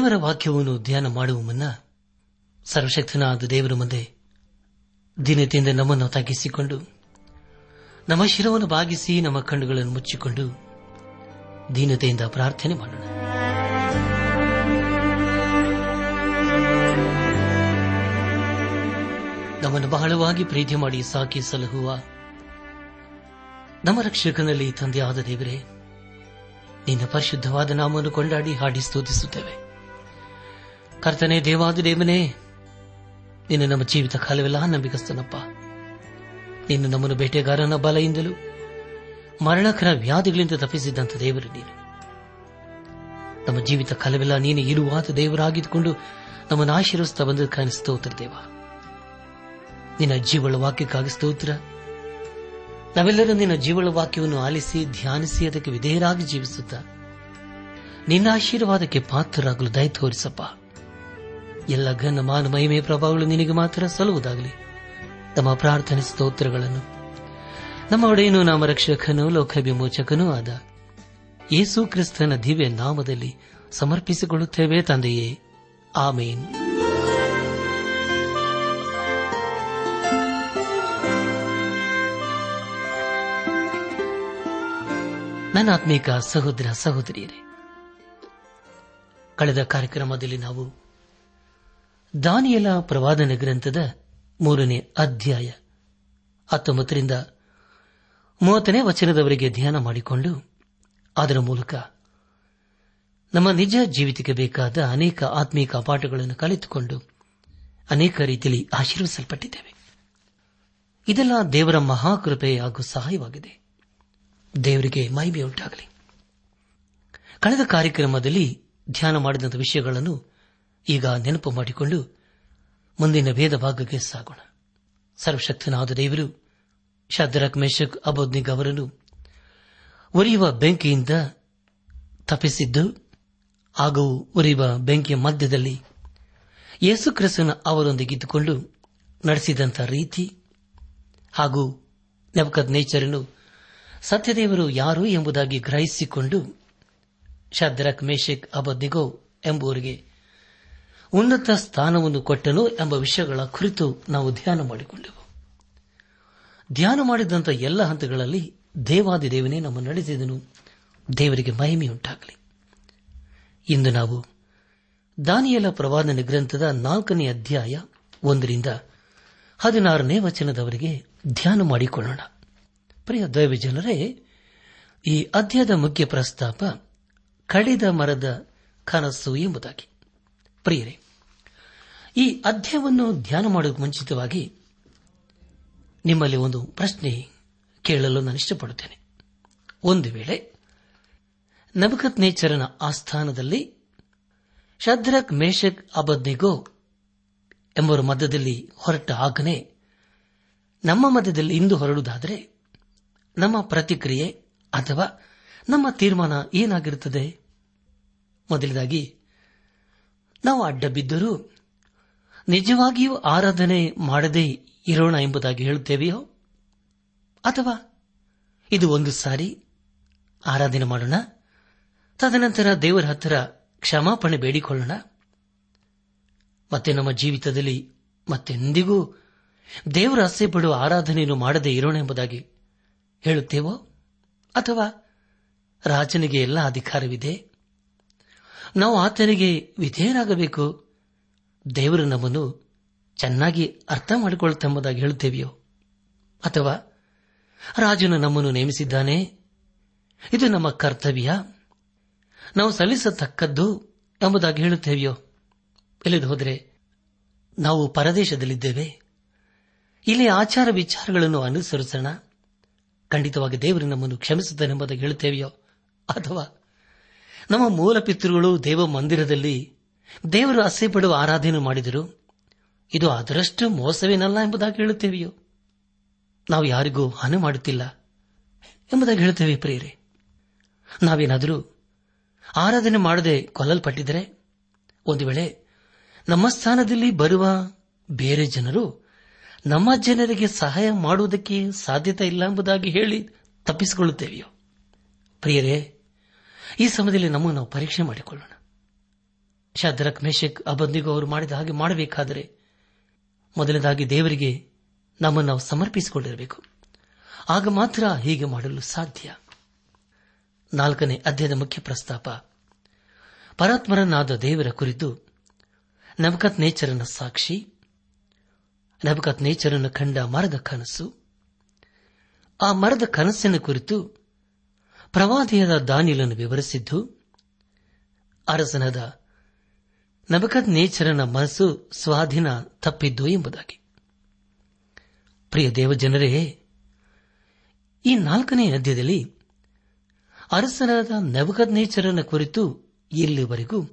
ದೇವರ ವಾಕ್ಯವನ್ನು ಧ್ಯಾನ ಮಾಡುವ ಮುನ್ನ ಸರ್ವಶಕ್ತನಾದ ದೇವರ ಮುಂದೆ ದಿನದಿಂದ ನಮ್ಮನ್ನು ತಗ್ಗಿಸಿಕೊಂಡು ನಮ್ಮ ಶಿರವನ್ನು ಬಾಗಿಸಿ ನಮ್ಮ ಕಣ್ಣುಗಳನ್ನು ಮುಚ್ಚಿಕೊಂಡು ದೀನತೆಯಿಂದ ಪ್ರಾರ್ಥನೆ ಮಾಡೋಣ. ನಮ್ಮನ್ನು ಬಹಳವಾಗಿ ಪ್ರೀತಿ ಮಾಡಿ ಸಾಕಿ ಸಲಹುವ ನಮ್ಮ ರಕ್ಷಕನಲ್ಲಿ ತಂದೆಯಾದ ದೇವರೇ, ನಿನ್ನ ಪರಿಶುದ್ಧವಾದ ನಾಮವನ್ನು ಕೊಂಡಾಡಿ ಹಾಡಿ ಸ್ತುತಿಸುತ್ತೇವೆ. ಕರ್ತನೆ ದೇವಾದ ದೇವನೇ, ನಿನ್ನ ನಮ್ಮ ಜೀವಿತ ಕಾಲವೆಲ್ಲ ನಂಬಿಕಸ್ತನಪ್ಪ ನಿನ್ನ ನಮ್ಮನ್ನು ಬೇಟೆಗಾರನ ಬಲೆಯಿಂದಲೂ, ಮರಣಕರ ವ್ಯಾಧಿಗಳಿಂದ ತಪ್ಪಿಸಿದ್ದಂಥ ದೇವರು ನೀನು. ನಮ್ಮ ಜೀವಿತ ಕಾಲವೆಲ್ಲ ನೀನು ಇರುವಾತ ದೇವರಾಗಿದ್ದುಕೊಂಡು ನಮ್ಮನ್ನು ಆಶೀರ್ವಸ್ತಾ ಬಂದ ಕಾಣಿಸ್ತೋತ್ರ ದೇವ. ನಿನ್ನ ಜೀವಳ ವಾಕ್ಯಕ್ಕಾಗಿ ಸ್ತೋತ್ರ. ನಾವೆಲ್ಲರೂ ನಿನ್ನ ಜೀವಳ ವಾಕ್ಯವನ್ನು ಆಲಿಸಿ, ಧ್ಯಾನಿಸಿ, ಅದಕ್ಕೆ ವಿಧೇಯರಾಗಿ ಜೀವಿಸುತ್ತ, ನಿನ್ನ ಆಶೀರ್ವಾದಕ್ಕೆ ಪಾತ್ರರಾಗಲು ದಯ ತೋರಿಸಪ್ಪ. ಎಲ್ಲ ಘನ ಮಾನ ಮಹಿಮೆ ಪ್ರಭಾವಗಳು ನಿನಗೆ ಮಾತ್ರ ಸಲ್ಲುವುದಾಗಲಿ. ತಮ್ಮ ಪ್ರಾರ್ಥನೆ ಸ್ತೋತ್ರಗಳನ್ನು. ನಮ್ಮ ಒಡೆಯನು ನಾಮ ರಕ್ಷಕನೂ ಲೋಕ ವಿಮೋಚಕನೂ ಆದ ಯೇಸು ಕ್ರಿಸ್ತನ ದಿವ್ಯ ನಾಮದಲ್ಲಿ ಸಮರ್ಪಿಸಿಕೊಳ್ಳುತ್ತೇವೆ ತಂದೆಯೇ. ಆಮೇನ್. ನನ್ನ ಆತ್ಮೀಕ ಸಹೋದರ ಸಹೋದರಿಯರೇ, ಕಳೆದ ಕಾರ್ಯಕ್ರಮದಲ್ಲಿ ನಾವು ದಾನಿಯಲ ಪ್ರವಾದನ ಗ್ರಂಥದ ಮೂರನೇ ಅಧ್ಯಾಯ. ಹತ್ತೊಂಬತ್ತರಿಂದ ಮೂವತ್ತನೇ ವಚನದವರೆಗೆ ಧ್ಯಾನ ಮಾಡಿಕೊಂಡು ಅದರ ಮೂಲಕ ನಮ್ಮ ನಿಜ ಜೀವಿತಕ್ಕೆ ಬೇಕಾದ ಅನೇಕ ಆತ್ಮೀಕ ಪಾಠಗಳನ್ನು ಕಲಿತುಕೊಂಡು ಅನೇಕ ರೀತಿಯಲ್ಲಿ ಆಶೀರ್ವಿಸಲ್ಪಟ್ಟಿದ್ದೇವೆ. ಇದೆಲ್ಲ ದೇವರ ಮಹಾಕೃಪೆ ಹಾಗೂ ಸಹಾಯವಾಗಿದೆ. ದೇವರಿಗೆ ಮಹಿಮೆಯುಂಟಾಗಲಿ. ಕಳೆದ ಕಾರ್ಯಕ್ರಮದಲ್ಲಿ ಧ್ಯಾನ ಮಾಡಿದಂಥ ವಿಷಯಗಳನ್ನು ಈಗ ನೆನಪು ಮಾಡಿಕೊಂಡು ಮುಂದಿನ ಭೇದ ಭಾಗಕ್ಕೆ ಸಾಗೋಣ. ಸರ್ವಶಕ್ತನಾದ ದೇವರು, ಶದ್ರಕ್ ಮೇಷಕ್ ಅಬೋದ್ನಿಗ್ ಅವರನ್ನು ಉರಿಯುವ ಬೆಂಕಿಯಿಂದ ತಪ್ಪಿಸಿದ್ದು, ಹಾಗೂ ಉರಿಯುವ ಬೆಂಕಿಯ ಮಧ್ಯದಲ್ಲಿ ಯೇಸುಕ್ರಿಸ್ತನ ಅವರೊಂದಿಗಿದ್ದುಕೊಂಡು ನಡೆಸಿದಂಥ ರೀತಿ ಹಾಗೂ ನೆವಕದ್ ನೇಚರನ್ನು ಸತ್ಯದೇವರು ಯಾರು ಎಂಬುದಾಗಿ ಗ್ರಹಿಸಿಕೊಂಡು ಶದ್ರಕ್ ಮೇಷಕ್ ಅಬದ್ನಿಗೋ ಎಂಬುವರಿಗೆ ಉನ್ನತ ಸ್ಥಾನವನ್ನು ಕೊಟ್ಟನು ಎಂಬ ವಿಷಯಗಳ ಕುರಿತು ನಾವು ಧ್ಯಾನ ಮಾಡಿಕೊಂಡೆವು. ಧ್ಯಾನ ಮಾಡಿದಂಥ ಎಲ್ಲ ಹಂತಗಳಲ್ಲಿ ದೇವಾದಿ ದೇವನೇ ನಮ್ಮ ನಡೆಸಿದನು. ದೇವರಿಗೆ ಮಹಿಮೆಯುಂಟಾಗಲಿ. ಇಂದು ನಾವು ದಾನಿಯಲ ಪ್ರವಾದನ ಗ್ರಂಥದ ನಾಲ್ಕನೇ ಅಧ್ಯಾಯ ಒಂದರಿಂದ ಹದಿನಾರನೇ ವಚನದವರೆಗೆ ಧ್ಯಾನ ಮಾಡಿಕೊಳ್ಳೋಣ. ಪ್ರಿಯ ದೈವ ಜನರೇ ಈ ಅಧ್ಯಾಯದ ಮುಖ್ಯ ಪ್ರಸ್ತಾಪ ಕಡಿದ ಮರದ ಕನಸು ಎಂಬುದಾಗಿ. ಪ್ರಿಯರೇ, ಈ ಅಧ್ಯಾಯವನ್ನು ಧ್ಯಾನ ಮಾಡುವ ಮುಂಚಿತವಾಗಿ ನಿಮ್ಮಲ್ಲಿ ಒಂದು ಪ್ರಶ್ನೆ ಕೇಳಲು ನಾನು ಇಷ್ಟಪಡುತ್ತೇನೆ. ಒಂದು ವೇಳೆ ನಬಕತ್ ನೇಚರನ ಆಸ್ಥಾನದಲ್ಲಿ ಶದ್ರಕ್ ಮೇಷಕ್ ಅಬದ್ನಿಗೋ ಎಂಬರ ಮಧ್ಯದಲ್ಲಿ ಹೊರಟ ಆಗನೆ ನಮ್ಮ ಮಧ್ಯದಲ್ಲಿ ಇಂದು ಹೊರಡುವುದಾದರೆ ನಮ್ಮ ಪ್ರತಿಕ್ರಿಯೆ ಅಥವಾ ನಮ್ಮ ತೀರ್ಮಾನ ಏನಾಗಿರುತ್ತದೆ? ಮೊದಲದಾಗಿ ನಾವು ಅಡ್ಡ ಬಿದ್ದರೂ ನಿಜವಾಗಿಯೂ ಆರಾಧನೆ ಮಾಡದೇ ಇರೋಣ ಎಂಬುದಾಗಿ ಹೇಳುತ್ತೇವೆಯೋ? ಅಥವಾ ಇದು ಒಂದು ಸಾರಿ ಆರಾಧನೆ ಮಾಡೋಣ? ತದನಂತರ ದೇವರ ಹತ್ತಿರ ಕ್ಷಮಾಪಣೆ ಬೇಡಿಕೊಳ್ಳೋಣ? ಮತ್ತೆ ನಮ್ಮ ಜೀವಿತದಲ್ಲಿ ಮತ್ತೆಂದಿಗೂ ದೇವರ ಆಸೆ ಪಡುವ ಆರಾಧನೆಯನ್ನು ಮಾಡದೇ ಇರೋಣ ಎಂಬುದಾಗಿ ಹೇಳುತ್ತೇವೋ? ಅಥವಾ ರಾಜನಿಗೆ ಎಲ್ಲ ಅಧಿಕಾರವಿದೆ? ನಾವು ಆತನಿಗೆ ವಿಧೇಯರಾಗಬೇಕು. ದೇವರು ನಮ್ಮನ್ನು ಚೆನ್ನಾಗಿ ಅರ್ಥ ಮಾಡಿಕೊಳ್ಳುತ್ತೆಂಬುದಾಗಿ ಹೇಳುತ್ತೇವೆಯೋ? ಅಥವಾ ರಾಜನು ನಮ್ಮನ್ನು ನೇಮಿಸಿದ್ದಾನೆ? ಇದು ನಮ್ಮ ಕರ್ತವ್ಯ. ನಾವು ಸಲ್ಲಿಸತಕ್ಕದ್ದು ಎಂಬುದಾಗಿ ಹೇಳುತ್ತೇವೆಯೋ? ಇಲ್ಲದೆ ಹೋದರೆ ನಾವು ಪರದೇಶದಲ್ಲಿದ್ದೇವೆ. ಇಲ್ಲಿ ಆಚಾರ ವಿಚಾರಗಳನ್ನು ಅನುಸರಿಸೋಣ. ಖಂಡಿತವಾಗಿ ದೇವರು ನಮ್ಮನ್ನು ಕ್ಷಮಿಸುತ್ತಾನೆಂಬುದಾಗಿ ಹೇಳುತ್ತೇವೆಯೋ? ಅಥವಾ ನಮ್ಮ ಮೂಲ ಪಿತೃಗಳು ದೇವ ಮಂದಿರದಲ್ಲಿ ದೇವರು ಅಸೆ ಪಡುವ ಆರಾಧನೆ ಮಾಡಿದರು. ಇದು ಅದರಷ್ಟು ಮೋಸವೇನಲ್ಲ ಎಂಬುದಾಗಿ ಹೇಳುತ್ತೇವೆಯೋ? ನಾವು ಯಾರಿಗೂ ಹಾನಿ ಮಾಡುತ್ತಿಲ್ಲ ಎಂಬುದಾಗಿ ಹೇಳುತ್ತೇವೆ ಪ್ರಿಯರೇ. ನಾವೇನಾದರೂ ಆರಾಧನೆ ಮಾಡದೆ ಕೊಲ್ಲಲ್ಪಟ್ಟಿದ್ದರೆ, ಒಂದು ವೇಳೆ ನಮ್ಮ ಸ್ಥಾನದಲ್ಲಿ ಬರುವ ಬೇರೆ ಜನರು ನಮ್ಮ ಜನರಿಗೆ ಸಹಾಯ ಮಾಡುವುದಕ್ಕೆ ಸಾಧ್ಯತೆ ಇಲ್ಲ ಎಂಬುದಾಗಿ ಹೇಳಿ ತಪ್ಪಿಸಿಕೊಳ್ಳುತ್ತೇವೆಯೋ? ಪ್ರಿಯರೇ ಈ ಸಮಯದಲ್ಲಿ ನಮ್ಮನ್ನು ನಾವು ಪರೀಕ್ಷೆ ಮಾಡಿಕೊಳ್ಳೋಣ. ಶಾದ್ರಕ್ ಮೇಷಕ್ ಅಬಂದಿಗೂ ಅವರು ಮಾಡಿದ ಹಾಗೆ ಮಾಡಬೇಕಾದರೆ ಮೊದಲನೇದಾಗಿ ದೇವರಿಗೆ ನಮ್ಮನ್ನು ನಾವು ಸಮರ್ಪಿಸಿಕೊಂಡಿರಬೇಕು. ಆಗ ಮಾತ್ರ ಹೀಗೆ ಮಾಡಲು ಸಾಧ್ಯ. ನಾಲ್ಕನೇ ಅಧ್ಯಾಯದ ಮುಖ್ಯ ಪ್ರಸ್ತಾಪ. ಪರಾತ್ಮರನಾದ ದೇವರ ಕುರಿತು ನಬಕತ್ ನೇಚರನ ಸಾಕ್ಷಿ ನಬಕತ್ ನೇಚರನ ಕಂಡ ಮರದ ಕನಸು, ಆ ಮರದ ಕನಸಿನ ಕುರಿತು ಪ್ರವಾದಿಯಾದ ದಾನಿಲನ್ನು ವಿವರಿಸಿದ್ದು, ಅರಸನಾದ ನಬಕತ್ ನೇಚರನ ಮನಸ್ಸು ಸ್ವಾಧೀನ ತಪ್ಪಿದ್ದು ಎಂಬುದಾಗಿ. ಪ್ರಿಯ ದೇವಜನರೇ, ಈ ನಾಲ್ಕನೇ ಅಧ್ಯಾಯದಲ್ಲಿ ಅರಸನಾದ ನಬಕದ್ ನೇಚರನ ಕುರಿತು ಇಲ್ಲಿವರೆಗೂ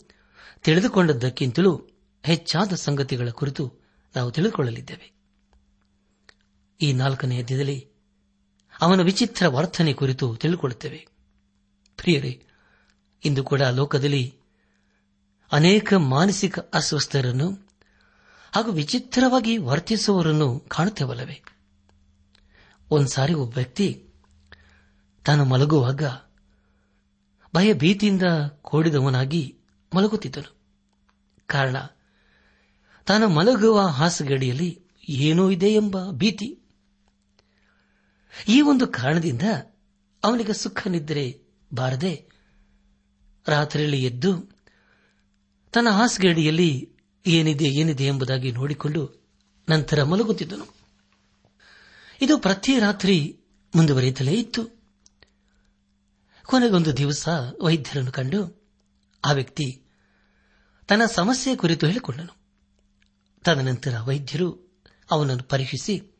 ತಿಳಿದುಕೊಂಡದ್ದಕ್ಕಿಂತಲೂ ಹೆಚ್ಚಾದ ಸಂಗತಿಗಳ ಕುರಿತು ನಾವು ತಿಳಿದುಕೊಳ್ಳಲಿದ್ದೇವೆ. ಈ ನಾಲ್ಕನೇ ಅಧ್ಯಾಯದಲ್ಲಿ ಅವನ ವಿಚಿತ್ರ ವರ್ತನೆ ಕುರಿತು ತಿಳಿದುಕೊಳ್ಳುತ್ತೇವೆ. ಪ್ರಿಯರೇ, ಇಂದು ಕೂಡ ಲೋಕದಲ್ಲಿ ಅನೇಕ ಮಾನಸಿಕ ಅಸ್ವಸ್ಥರನ್ನು ಹಾಗೂ ವಿಚಿತ್ರವಾಗಿ ವರ್ತಿಸುವವರನ್ನು ಕಾಣುತ್ತೇವಲ್ಲವೇ? ಒಂದ್ಸಾರಿ ಒಬ್ಬ ವ್ಯಕ್ತಿ ತಾನು ಮಲಗುವಾಗ ಭಯ ಭೀತಿಯಿಂದ ಕೂಡಿದವನಾಗಿ ಮಲಗುತ್ತಿದ್ದನು. ಕಾರಣ, ತಾನು ಮಲಗುವ ಹಾಸುಗಡಿಯಲ್ಲಿ ಏನೋ ಇದೆ ಎಂಬ ಭೀತಿ. ಈ ಒಂದು ಕಾರಣದಿಂದ ಅವನಿಗೆ ಸುಖ ನಿದ್ರೆ ಬಾರದೆ ರಾತ್ರಿಯಲ್ಲಿ ಎದ್ದು ತನ್ನ ಹಾಸಿಗೆಡಿಯಲ್ಲಿ ಏನಿದೆ ಏನಿದೆ ಎಂಬುದಾಗಿ ನೋಡಿಕೊಂಡು ನಂತರ ಮಲಗುತ್ತಿದ್ದನು. ಇದು ಪ್ರತಿ ರಾತ್ರಿ ಮುಂದುವರಿಯುತ್ತಲೇ ಇತ್ತು. ಕೊನೆಗೊಂದು ದಿವಸ ವೈದ್ಯರನ್ನು ಕಂಡು ಆ ವ್ಯಕ್ತಿ ತನ್ನ ಸಮಸ್ಯೆ ಕುರಿತು ಹೇಳಿಕೊಂಡನು. ತದನಂತರ ವೈದ್ಯರು ಅವನನ್ನು ಪರೀಕ್ಷಿಸಿ,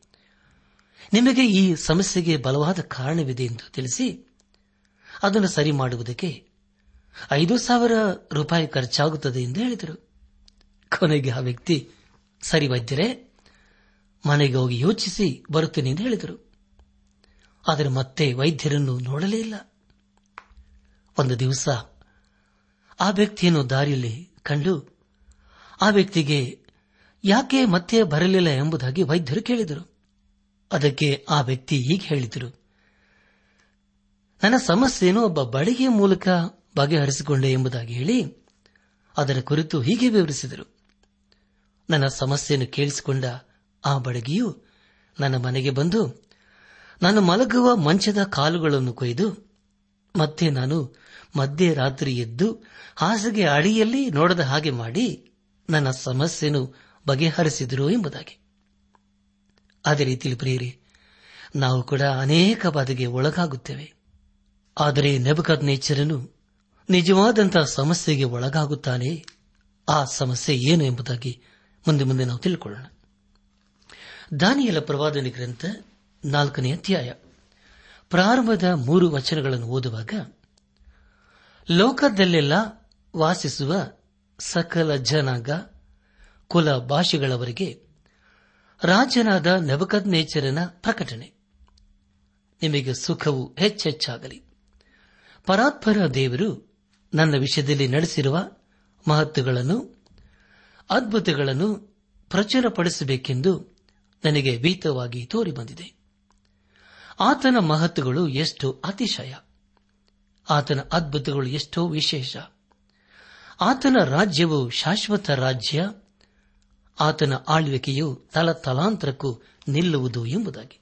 ನಿಮಗೆ ಈ ಸಮಸ್ಯೆಗೆ ಬಲವಾದ ಕಾರಣವಿದೆ ಎಂದು ತಿಳಿಸಿ ಅದನ್ನು ಸರಿ ಮಾಡುವುದಕ್ಕೆ ಐದು ಸಾವಿರ ರೂಪಾಯಿ ಖರ್ಚಾಗುತ್ತದೆ ಎಂದು ಹೇಳಿದರು. ಕೊನೆಗೆ ಆ ವ್ಯಕ್ತಿ, ಸರಿ ವೈದ್ಯರೇ, ಮನೆಗೆ ಹೋಗಿ ಯೋಚಿಸಿ ಬರುತ್ತೇನೆ ಎಂದು ಹೇಳಿದರು. ಆದರೆ ಮತ್ತೆ ವೈದ್ಯರನ್ನು ನೋಡಲೇ ಇಲ್ಲ. ಒಂದು ದಿವಸ ಆ ವ್ಯಕ್ತಿಯನ್ನು ದಾರಿಯಲ್ಲಿ ಕಂಡು ಆ ವ್ಯಕ್ತಿಗೆ, ಯಾಕೆ ಮತ್ತೆ ಬರಲಿಲ್ಲ ಎಂಬುದಾಗಿ ವೈದ್ಯರು ಕೇಳಿದರು. ಅದಕ್ಕೆ ಆ ವ್ಯಕ್ತಿ ಹೀಗೆ ಹೇಳಿದರು. ನನ್ನ ಸಮಸ್ಯೆಯನ್ನು ಒಬ್ಬ ಬಳಿಗೆಯ ಮೂಲಕ ಬಗೆಹರಿಸಿಕೊಂಡೆ ಎಂಬುದಾಗಿ ಹೇಳಿ ಅದರ ಕುರಿತು ಹೀಗೆ ವಿವರಿಸಿದರು. ನನ್ನ ಸಮಸ್ಯೆಯನ್ನು ಕೇಳಿಸಿಕೊಂಡ ಆ ಬಡಗಿಯು ನನ್ನ ಮನೆಗೆ ಬಂದು ನಾನು ಮಲಗುವ ಮಂಚದ ಕಾಲುಗಳನ್ನು ಕೊಯ್ದು ಮತ್ತೆ ನಾನು ಮಧ್ಯರಾತ್ರಿ ಎದ್ದು ಹಾಸಿಗೆ ಅಡಿಯಲ್ಲಿ ನೋಡದ ಹಾಗೆ ಮಾಡಿ ನನ್ನ ಸಮಸ್ಯೆಯನ್ನು ಬಗೆಹರಿಸಿದರು ಎಂಬುದಾಗಿ. ಅದೇ ರೀತಿಯಲ್ಲಿ ಪ್ರಿಯರಿ, ನಾವು ಕೂಡ ಅನೇಕ ಬಾಧೆಗೆ ಒಳಗಾಗುತ್ತೇವೆ. ಆದರೆ ನೆಬಕದ್ ನೇಚರನು ನಿಜವಾದಂತಹ ಸಮಸ್ಯೆಗೆ ಒಳಗಾಗುತ್ತಾನೆ. ಆ ಸಮಸ್ಯೆ ಏನು ಎಂಬುದಾಗಿ ಮುಂದೆ ಮುಂದೆ ನಾವು ತಿಳ್ಕೊಳ್ಳೋಣ. ದಾನಿಯಲ ಪ್ರವಾದನೆ ಗ್ರಂಥ ನಾಲ್ಕನೇ ಅಧ್ಯಾಯ. ಪ್ರಾರಂಭದ ಮೂರು ವಚನಗಳನ್ನು ಓದುವಾಗ, ಲೋಕದಲ್ಲೆಲ್ಲ ವಾಸಿಸುವ ಸಕಲ ಜನಾಂಗ, ಕುಲ ಭಾಷೆಗಳವರಿಗೆ ರಾಜನಾದ ನೆಬಕದ್ ನೇಚರನ ಪ್ರಕಟಣೆ. ನಿಮಗೆ ಸುಖವು ಹೆಚ್ಚೆಚ್ಚಾಗಲಿ. ಪರಾತ್ಪರ ದೇವರು ನನ್ನ ವಿಷಯದಲ್ಲಿ ನಡೆಸಿರುವ ಮಹತ್ವಗಳನ್ನು, ಅದ್ಭುತಗಳನ್ನು ಪ್ರಚುರಪಡಿಸಬೇಕೆಂದು ನನಗೆ ಭೀತವಾಗಿ ತೋರಿಬಂದಿದೆ. ಆತನ ಮಹತ್ವಗಳು ಎಷ್ಟು ಅತಿಶಯ. ಆತನ ಅದ್ಭುತಗಳು ಎಷ್ಟೋ ವಿಶೇಷ. ಆತನ ರಾಜ್ಯವು ಶಾಶ್ವತ ರಾಜ್ಯ. ಆತನ ಆಳ್ವಿಕೆಯು ತಲತಲಾಂತರಕ್ಕೂ ನಿಲ್ಲುವುದು ಎಂಬುದಾಗಿ.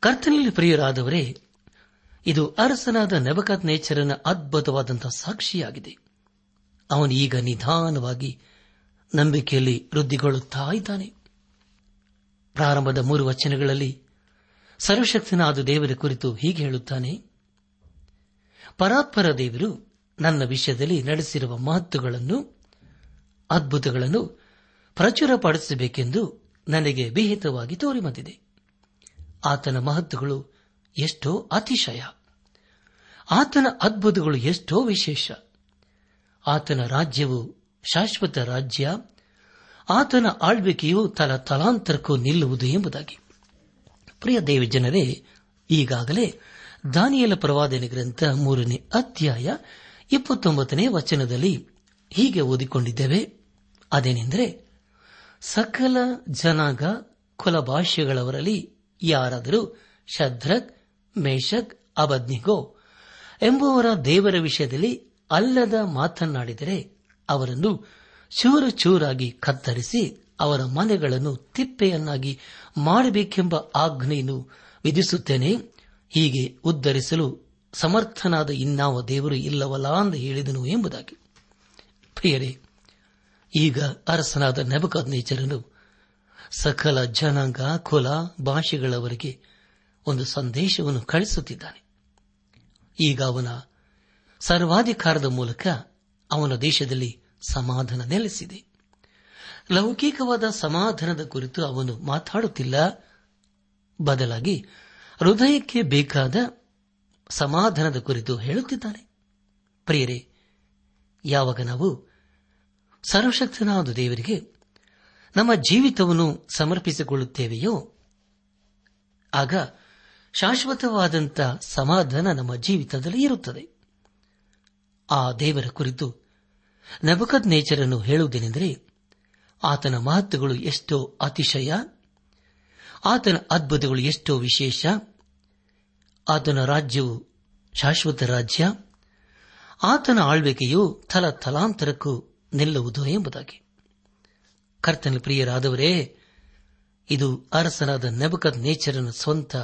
ಕರ್ತನಲ್ಲಿ ಪ್ರಿಯರಾದವರೇ ಇದು ಅರಸನಾದ ನೆಬಕತ್ ನೇಚರನ ಅದ್ಭುತವಾದಂತಹ ಸಾಕ್ಷಿಯಾಗಿದೆ. ಅವನು ಈಗ ನಿಧಾನವಾಗಿ ನಂಬಿಕೆಯಲ್ಲಿ ವೃದ್ಧಿಗೊಳ್ಳುತ್ತಾ ಇದ್ದಾನೆ. ಪ್ರಾರಂಭದ ಮೂರು ವಚನಗಳಲ್ಲಿ ಸರ್ವಶಕ್ತನಾದ ದೇವರ ಕುರಿತು ಹೀಗೆ ಹೇಳುತ್ತಾನೆ, ಪರಾತ್ಪರ ದೇವರು ನನ್ನ ವಿಷಯದಲ್ಲಿ ನಡೆಸಿರುವ ಮಹತ್ವಗಳನ್ನು ಅದ್ಭುತಗಳನ್ನು ಪ್ರಚುರಪಡಿಸಬೇಕೆಂದು ನನಗೆ ವಿಹಿತವಾಗಿ ತೋರಿಬಂದಿದೆ ಆತನ ಮಹತ್ವಗಳು ಎಷ್ಟೋ ಅತಿಶಯ. ಆತನ ಅದ್ಭುತಗಳು ಎಷ್ಟೋ ವಿಶೇಷ. ಆತನ ರಾಜ್ಯವು ಶಾಶ್ವತ ರಾಜ್ಯ. ಆತನ ಆಳ್ವಿಕೆಯು ತಲ ತಲಾಂತರಕ್ಕೂ ನಿಲ್ಲುವುದು ಎಂಬುದಾಗಿ. ಪ್ರಿಯ ದೇವಿ ಜನರೇ, ಈಗಾಗಲೇ ದಾನಿಯಲ ಪ್ರವಾದನೆ ಗ್ರಂಥ ಮೂರನೇ ಅಧ್ಯಾಯ ಇಪ್ಪತ್ತೊಂಬತ್ತನೇ ವಚನದಲ್ಲಿ ಹೀಗೆ ಓದಿಕೊಂಡಿದ್ದೇವೆ. ಅದೇನೆಂದರೆ, ಸಕಲ ಜನಾಂಗ ಕುಲ ಭಾಷೆಗಳವರಲ್ಲಿ ಯಾರಾದರೂ ಶದ್ರಕ್ ಮೇಷಕ್ ಅಬದ್ನಿಗೋ ಎಂಬುವರ ದೇವರ ವಿಷಯದಲ್ಲಿ ಅಲ್ಲದ ಮಾತನಾಡಿದರೆ ಅವರನ್ನು ಚೂರು ಚೂರಾಗಿ ಕತ್ತರಿಸಿ ಅವರ ಮನೆಗಳನ್ನು ತಿಪ್ಪೆಯನ್ನಾಗಿ ಮಾಡಬೇಕೆಂಬ ಆಜ್ಞೆಯನ್ನು ವಿಧಿಸುತ್ತೇನೆ. ಹೀಗೆ ಉದ್ಧರಿಸಲು ಸಮರ್ಥನಾದ ಇನ್ನಾವ ದೇವರು ಇಲ್ಲವಲ್ಲ ಎಂದು ಹೇಳಿದನು ಎಂಬುದಾಗಿ. ಪ್ರಿಯರೇ, ಈಗ ಅರಸನಾದ ನೆಬಕದ್ನೇಚರನು ಸಕಲ ಜನಾಂಗ ಕುಲ ಭಾಷೆಗಳವರೆಗೆ ಒಂದು ಸಂದೇಶವನ್ನು ಕಳಿಸುತ್ತಿದ್ದಾನೆ. ಈಗ ಅವನ ಸರ್ವಾಧಿಕಾರದ ಮೂಲಕ ಅವನ ದೇಶದಲ್ಲಿ ಸಮಾಧಾನ ನೆಲೆಸಿದೆ. ಲೌಕಿಕವಾದ ಸಮಾಧಾನದ ಕುರಿತು ಅವನು ಮಾತಾಡುತ್ತಿಲ್ಲ. ಬದಲಾಗಿ ಹೃದಯಕ್ಕೆ ಬೇಕಾದ ಸಮಾಧಾನದ ಕುರಿತು ಹೇಳುತ್ತಿದ್ದಾನೆ. ಪ್ರಿಯರೇ, ಯಾವಾಗ ನಾವು ಸರ್ವಶಕ್ತನಾದ ದೇವರಿಗೆ ನಮ್ಮ ಜೀವಿತವನ್ನು ಸಮರ್ಪಿಸಿಕೊಳ್ಳುತ್ತೇವೆಯೋ, ಆಗ ಶಾಶ್ವತವಾದಂಥ ಸಮಾಧಾನ ನಮ್ಮ ಜೀವಿತದಲ್ಲಿ ಇರುತ್ತದೆ. ಆ ದೇವರ ಕುರಿತು ನಬಕದ್ ನೇಚರನ್ನು ಹೇಳುವುದೇನೆಂದರೆ, ಆತನ ಮಹತ್ವಗಳು ಎಷ್ಟೋ ಅತಿಶಯ, ಆತನ ಅದ್ಭುತಗಳು ಎಷ್ಟೋ ವಿಶೇಷ, ಆತನ ರಾಜ್ಯವು ಶಾಶ್ವತ ರಾಜ್ಯ, ಆತನ ಆಳ್ವಿಕೆಯು ತಲ ತಲಾಂತರಕ್ಕೂ ನಿಲ್ಲುವುದು ಎಂಬುದಾಗಿ. ಕರ್ತನ ಪ್ರಿಯರಾದವರೇ, ಇದು ಅರಸನಾದ ನೆಬಕದ್ ನೇಚರನ ಸ್ವಂತ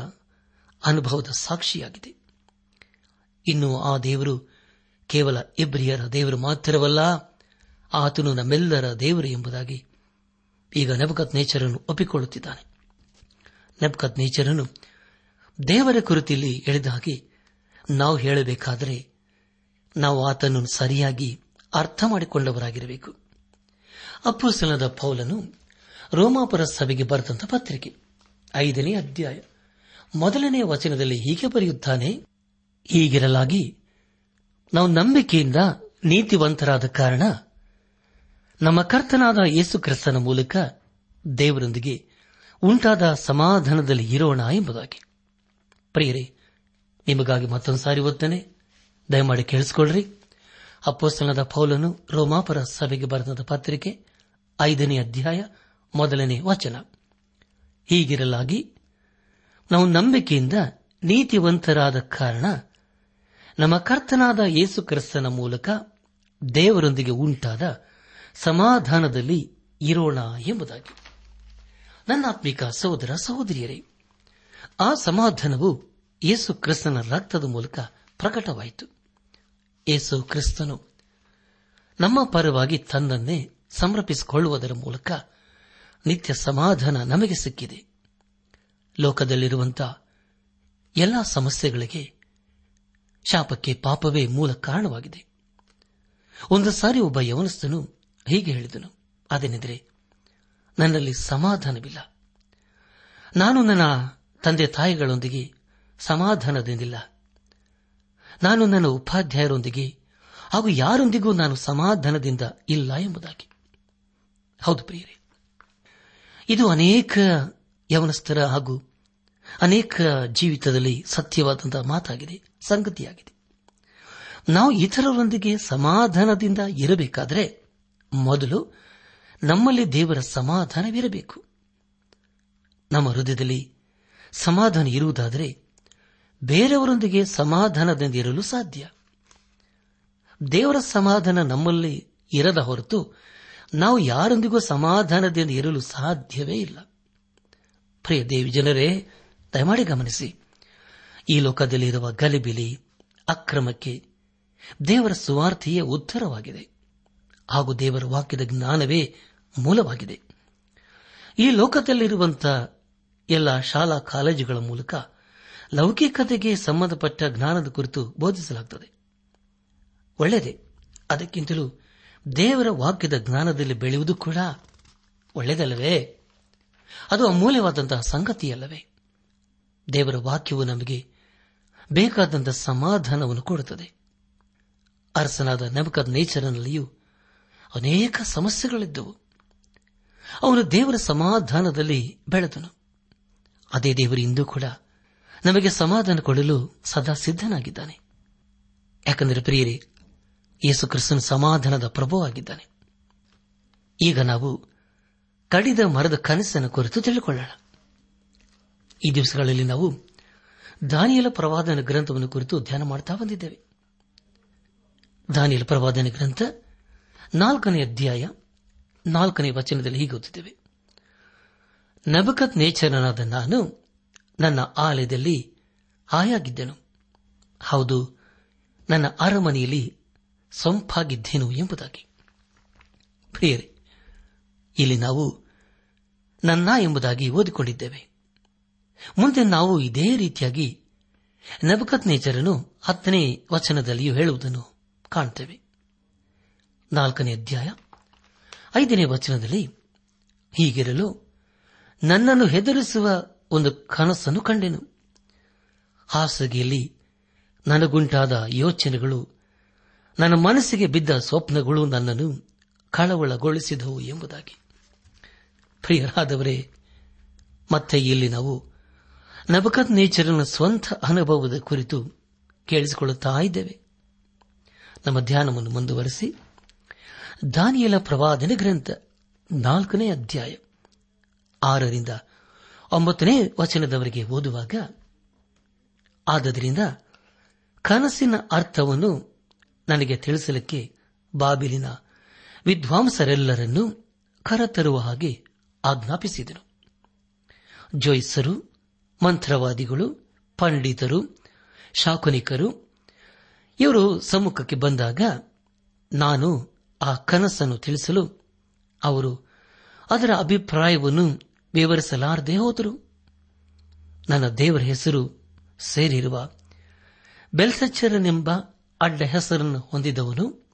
ಅನುಭವದ ಸಾಕ್ಷಿಯಾಗಿದೆ. ಇನ್ನು ಆ ದೇವರು ಕೇವಲ ಇಬ್ರಿಯರ ದೇವರು ಮಾತ್ರವಲ್ಲ, ಆತನು ನಮ್ಮೆಲ್ಲರ ದೇವರು ಎಂಬುದಾಗಿ ಈಗ ನೆಬಕತ್ ನೇಚರನ್ನು ಒಪ್ಪಿಕೊಳ್ಳುತ್ತಿದ್ದಾನೆ. ನೆಬಕತ್ ನೇಚರನ್ನು ದೇವರ ಕುರಿತಿಲ್ಲಿ ಎಳೆದ ನಾವು ಹೇಳಬೇಕಾದರೆ ನಾವು ಆತನನ್ನು ಸರಿಯಾಗಿ ಅರ್ಥ ಮಾಡಿಕೊಂಡವರಾಗಿರಬೇಕು. ಅಪ್ಪುಸಲದ ಪೌಲನು ರೋಮಾಪುರ ಸಭೆಗೆ ಬರೆದಂತ ಪತ್ರಿಕೆ, ಐದನೇ ಅಧ್ಯಾಯ ಮೊದಲನೇ ವಚನದಲ್ಲಿ ಹೀಗೆ ಬರೆಯುತ್ತಾನೆ, ಹೀಗಿರಲಾಗಿ, ನಾವು ನಂಬಿಕೆಯಿಂದ ನೀತಿವಂತರಾದ ಕಾರಣ, ನಮ್ಮ ಕರ್ತನಾದ ಯೇಸು ಕ್ರಿಸ್ತನ ಮೂಲಕ ದೇವರೊಂದಿಗೆ ಉಂಟಾದ ಸಮಾಧಾನದಲ್ಲಿ ಇರೋಣ ಎಂಬುದಾಗಿ. ಪ್ರಿಯರೇ, ನಿಮಗಾಗಿ ಮತ್ತೊಂದು ಸಾರಿ ಓದ್ತಾನೆ. ದಯಮಾಡಿ ಕೇಳಿಸಿಕೊಳ್ಳ್ರಿ. ಅಪ್ಪೋಸ್ತನದ ಪೌಲನು ರೋಮಾಪುರ ಸಭೆಗೆ ಬರೆದ ಪತ್ರಿಕೆ ಐದನೇ ಅಧ್ಯಾಯ ಮೊದಲನೇ ವಚನ. ಹೀಗಿರಲಾಗಿ ನಾವು ನಂಬಿಕೆಯಿಂದ ನೀತಿವಂತರಾದ ಕಾರಣ ನಮ್ಮ ಕರ್ತನಾದ ಯೇಸು ಕ್ರಿಸ್ತನ ಮೂಲಕ ದೇವರೊಂದಿಗೆ ಉಂಟಾದ ಸಮಾಧಾನದಲ್ಲಿ ಇರೋಣ ಎಂಬುದಾಗಿ. ನನ್ನ ಆತ್ಮಿಕ ಸಹೋದರ ಸಹೋದರಿಯರೇ, ಆ ಸಮಾಧಾನವು ಯೇಸು ಕ್ರಿಸ್ತನ ರಕ್ತದ ಮೂಲಕ ಪ್ರಕಟವಾಯಿತು. ಯೇಸು ಕ್ರಿಸ್ತನು ನಮ್ಮ ಪರವಾಗಿ ತನ್ನನ್ನೇ ಸಮರ್ಪಿಸಿಕೊಳ್ಳುವುದರ ಮೂಲಕ ನಿತ್ಯ ಸಮಾಧಾನ ನಮಗೆ ಸಿಕ್ಕಿದೆ. ಲೋಕದಲ್ಲಿರುವಂತಹ ಎಲ್ಲಾ ಸಮಸ್ಯೆಗಳಿಗೆ ಶಾಪಕ್ಕೆ ಪಾಪವೇ ಮೂಲ ಕಾರಣವಾಗಿದೆ. ಒಂದು ಸಾರಿ ಒಬ್ಬ ಯವನಸ್ಥನು ಹೀಗೆ ಹೇಳಿದನು. ಅದೇನೆಂದರೆ, ನನ್ನಲ್ಲಿ ಸಮಾಧಾನವಿಲ್ಲ. ನಾನು ನನ್ನ ತಂದೆ ತಾಯಿಗಳೊಂದಿಗೆ ಸಮಾಧಾನದಿಂದಿಲ್ಲ. ನಾನು ನನ್ನ ಉಪಾಧ್ಯಾಯರೊಂದಿಗೆ ಹಾಗೂ ಯಾರೊಂದಿಗೂ ನಾನು ಸಮಾಧಾನದಿಂದ ಇಲ್ಲ ಎಂಬುದಾಗಿ. ಹೌದು ಪ್ರಿಯರೇ, ಇದು ಅನೇಕ ಯವನಸ್ಥರ ಹಾಗೂ ಅನೇಕ ಜೀವಿತದಲ್ಲಿ ಸತ್ಯವಾದಂತಹ ಮಾತಾಗಿದೆ, ಸಂಗತಿಯಾಗಿದೆ. ನಾವು ಇತರರೊಂದಿಗೆ ಸಮಾಧಾನದಿಂದ ಇರಬೇಕಾದರೆ ಮೊದಲು ನಮ್ಮಲ್ಲಿ ದೇವರ ಸಮಾಧಾನವಿರಬೇಕು. ನಮ್ಮ ಹೃದಯದಲ್ಲಿ ಸಮಾಧಾನ ಇರುವುದಾದರೆ ಬೇರೆಯವರೊಂದಿಗೆ ಸಮಾಧಾನದಿಂದ ಇರಲು ಸಾಧ್ಯ. ದೇವರ ಸಮಾಧಾನ ನಮ್ಮಲ್ಲಿ ಇರದ ಹೊರತು ನಾವು ಯಾರೊಂದಿಗೂ ಸಮಾಧಾನದಿಂದ ಇರಲು ಸಾಧ್ಯವೇ ಇಲ್ಲ. ಪ್ರಿಯ ದೇವಿ ಜನರೇ, ದಯಮಾಡಿ ಗಮನಿಸಿ. ಈ ಲೋಕದಲ್ಲಿರುವ ಗಲಿಬಿಲಿ ಅಕ್ರಮಕ್ಕೆ ದೇವರ ಸುವಾರ್ಥೆಯೇ ಉತ್ತರವಾಗಿದೆ. ಹಾಗೂ ದೇವರ ವಾಕ್ಯದ ಜ್ಞಾನವೇ ಮೂಲವಾಗಿದೆ. ಈ ಲೋಕದಲ್ಲಿರುವಂತಹ ಎಲ್ಲ ಶಾಲಾ ಕಾಲೇಜುಗಳ ಮೂಲಕ ಲೌಕಿಕತೆಗೆ ಸಂಬಂಧಪಟ್ಟ ಜ್ಞಾನದ ಕುರಿತು ಬೋಧಿಸಲಾಗುತ್ತದೆ ಒಳ್ಳೆಯದೇ. ಅದಕ್ಕಿಂತಲೂ ದೇವರ ವಾಕ್ಯದ ಜ್ಞಾನದಲ್ಲಿ ಬೆಳೆಯುವುದು ಕೂಡ ಒಳ್ಳೆಯದಲ್ಲವೇ? ಅದು ಅಮೂಲ್ಯವಾದಂತಹ ಸಂಗತಿಯಲ್ಲವೇ? ದೇವರ ವಾಕ್ಯವು ನಮಗೆ ಬೇಕಾದಂತಹ ಸಮಾಧಾನವನ್ನು ಕೊಡುತ್ತದೆ. ಅರಸನಾದ ನಮಕದ ನೇಚರನಲ್ಲಿಯೂ ಅನೇಕ ಸಮಸ್ಯೆಗಳಿದ್ದವು. ಅವನು ದೇವರ ಸಮಾಧಾನದಲ್ಲಿ ಬೆಳೆದನು. ಅದೇ ದೇವರು ಇಂದು ಕೂಡ ನಮಗೆ ಸಮಾಧಾನ ಕೊಡಲು ಸದಾ ಸಿದ್ಧನಾಗಿದ್ದಾನೆ. ಯಾಕಂದರೆ ಪ್ರಿಯರೇ, ಯೇಸು ಸಮಾಧಾನದ ಪ್ರಭುವಾಗಿದ್ದಾನೆ. ಈಗ ನಾವು ಕಡಿದ ಮರದ ಕನಸನ್ನು ಕುರಿತು ತಿಳಿದುಕೊಳ್ಳೋಣ. ಈ ದಿವಸಗಳಲ್ಲಿ ನಾವು ದಾನಿಯಲ ಪ್ರವಾದನ ಗ್ರಂಥವನ್ನು ಕುರಿತು ಧ್ಯಾನ ಮಾಡ್ತಾ ಬಂದಿದ್ದೇವೆ. ದಾನಿಯಲ ಪ್ರವಾದನ ಗ್ರಂಥ ನಾಲ್ಕನೇ ಅಧ್ಯಾಯ, ನಾಲ್ಕನೇ ವಚನದಲ್ಲಿ ಹೀಗೆ ಓದುತ್ತೇವೆ. ನಬಕತ್ ನೇಚರನಾದ ನಾನು ನನ್ನ ಆಲಯದಲ್ಲಿ ಹಾಯಾಗಿದ್ದೆನು. ಹೌದು, ನನ್ನ ಅರಮನೆಯಲ್ಲಿ ಸೊಂಪಾಗಿದ್ದೇನು ಎಂಬುದಾಗಿ. ಪ್ರಿಯರೇ ಇಲ್ಲಿ ನಾವು ನನ್ನ ಎಂಬುದಾಗಿ ಓದಿಕೊಂಡಿದ್ದೇವೆ. ಮುಂದೆ ನಾವು ಇದೇ ರೀತಿಯಾಗಿ ನಬಕತ್ ನೇಚರನು ಹತ್ತನೇ ವಚನದಲ್ಲಿಯೂ ಹೇಳುವುದನ್ನು ಕಾಣುತ್ತೇವೆ ನಾಲ್ಕನೇ ಅಧ್ಯಾಯ, ಐದನೇ ವಚನದಲ್ಲಿ, ಹೀಗಿರಲು, ನನ್ನನ್ನು ಹೆದರಿಸುವ ಒಂದು ಕನಸನ್ನು ಕಂಡೆನು. ಹಾಸಿಗೆಯಲ್ಲಿ ನನಗುಂಟಾದ ಯೋಚನೆಗಳು, ನನ್ನ ಮನಸ್ಸಿಗೆ ಬಿದ್ದ ಸ್ವಪ್ನಗಳು ನನ್ನನ್ನು ಕಳವಳಗೊಳಿಸಿದವು ಎಂಬುದಾಗಿ. ಪ್ರಿಯರಾದವರೇ, ಮತ್ತೆ ಇಲ್ಲಿ ನಾವು ನಬಕತ್ ನೇಚರನ ಸ್ವಂತ ಅನುಭವದ ಕುರಿತು ಕೇಳಿಸಿಕೊಳ್ಳುತ್ತಾ ಇದ್ದೇವೆ. ನಮ್ಮ ಧ್ಯಾನವನ್ನು ಮುಂದುವರೆಸಿ, ದಾನಿಯಲ ಪ್ರವಾದನೆ ಗ್ರಂಥ ನಾಲ್ಕನೇ ಅಧ್ಯಾಯ, ಆರರಿಂದ ಒಂಬತ್ತನೇ ವಚನದವರೆಗೆ ಓದುವಾಗ, ಆದ್ದರಿಂದ ಕನಸಿನ ಅರ್ಥವನ್ನು ನನಗೆ ತಿಳಿಸಲಿಕ್ಕೆ ಬಾಬಿಲಿನ ವಿದ್ವಾಂಸರೆಲ್ಲರನ್ನೂ ಕರತರುವ ಹಾಗೆ ಆಜ್ಞಾಪಿಸಿದನು. ಜೋಯಿಸರು, ಮಂತ್ರವಾದಿಗಳು, ಪಂಡಿತರು, ಶಾಕುನಿಕರು, ಇವರು ಸಮ್ಮುಖಕ್ಕೆ ಬಂದಾಗ ನಾನು ಆ ಕನಸನ್ನು ತಿಳಿಸಲು ಅವರು ಅದರ ಅಭಿಪ್ರಾಯವನ್ನು ವಿವರಿಸಲಾರದೆ ಹೋದರು. ನನ್ನ ದೇವರ ಹೆಸರು ಸೇರಿರುವ ಬೆಲ್ಸಚ್ಚರನೆಂಬ ಅಡ್ಡ ಹೆಸರನ್ನು ಹೊಂದಿದವನು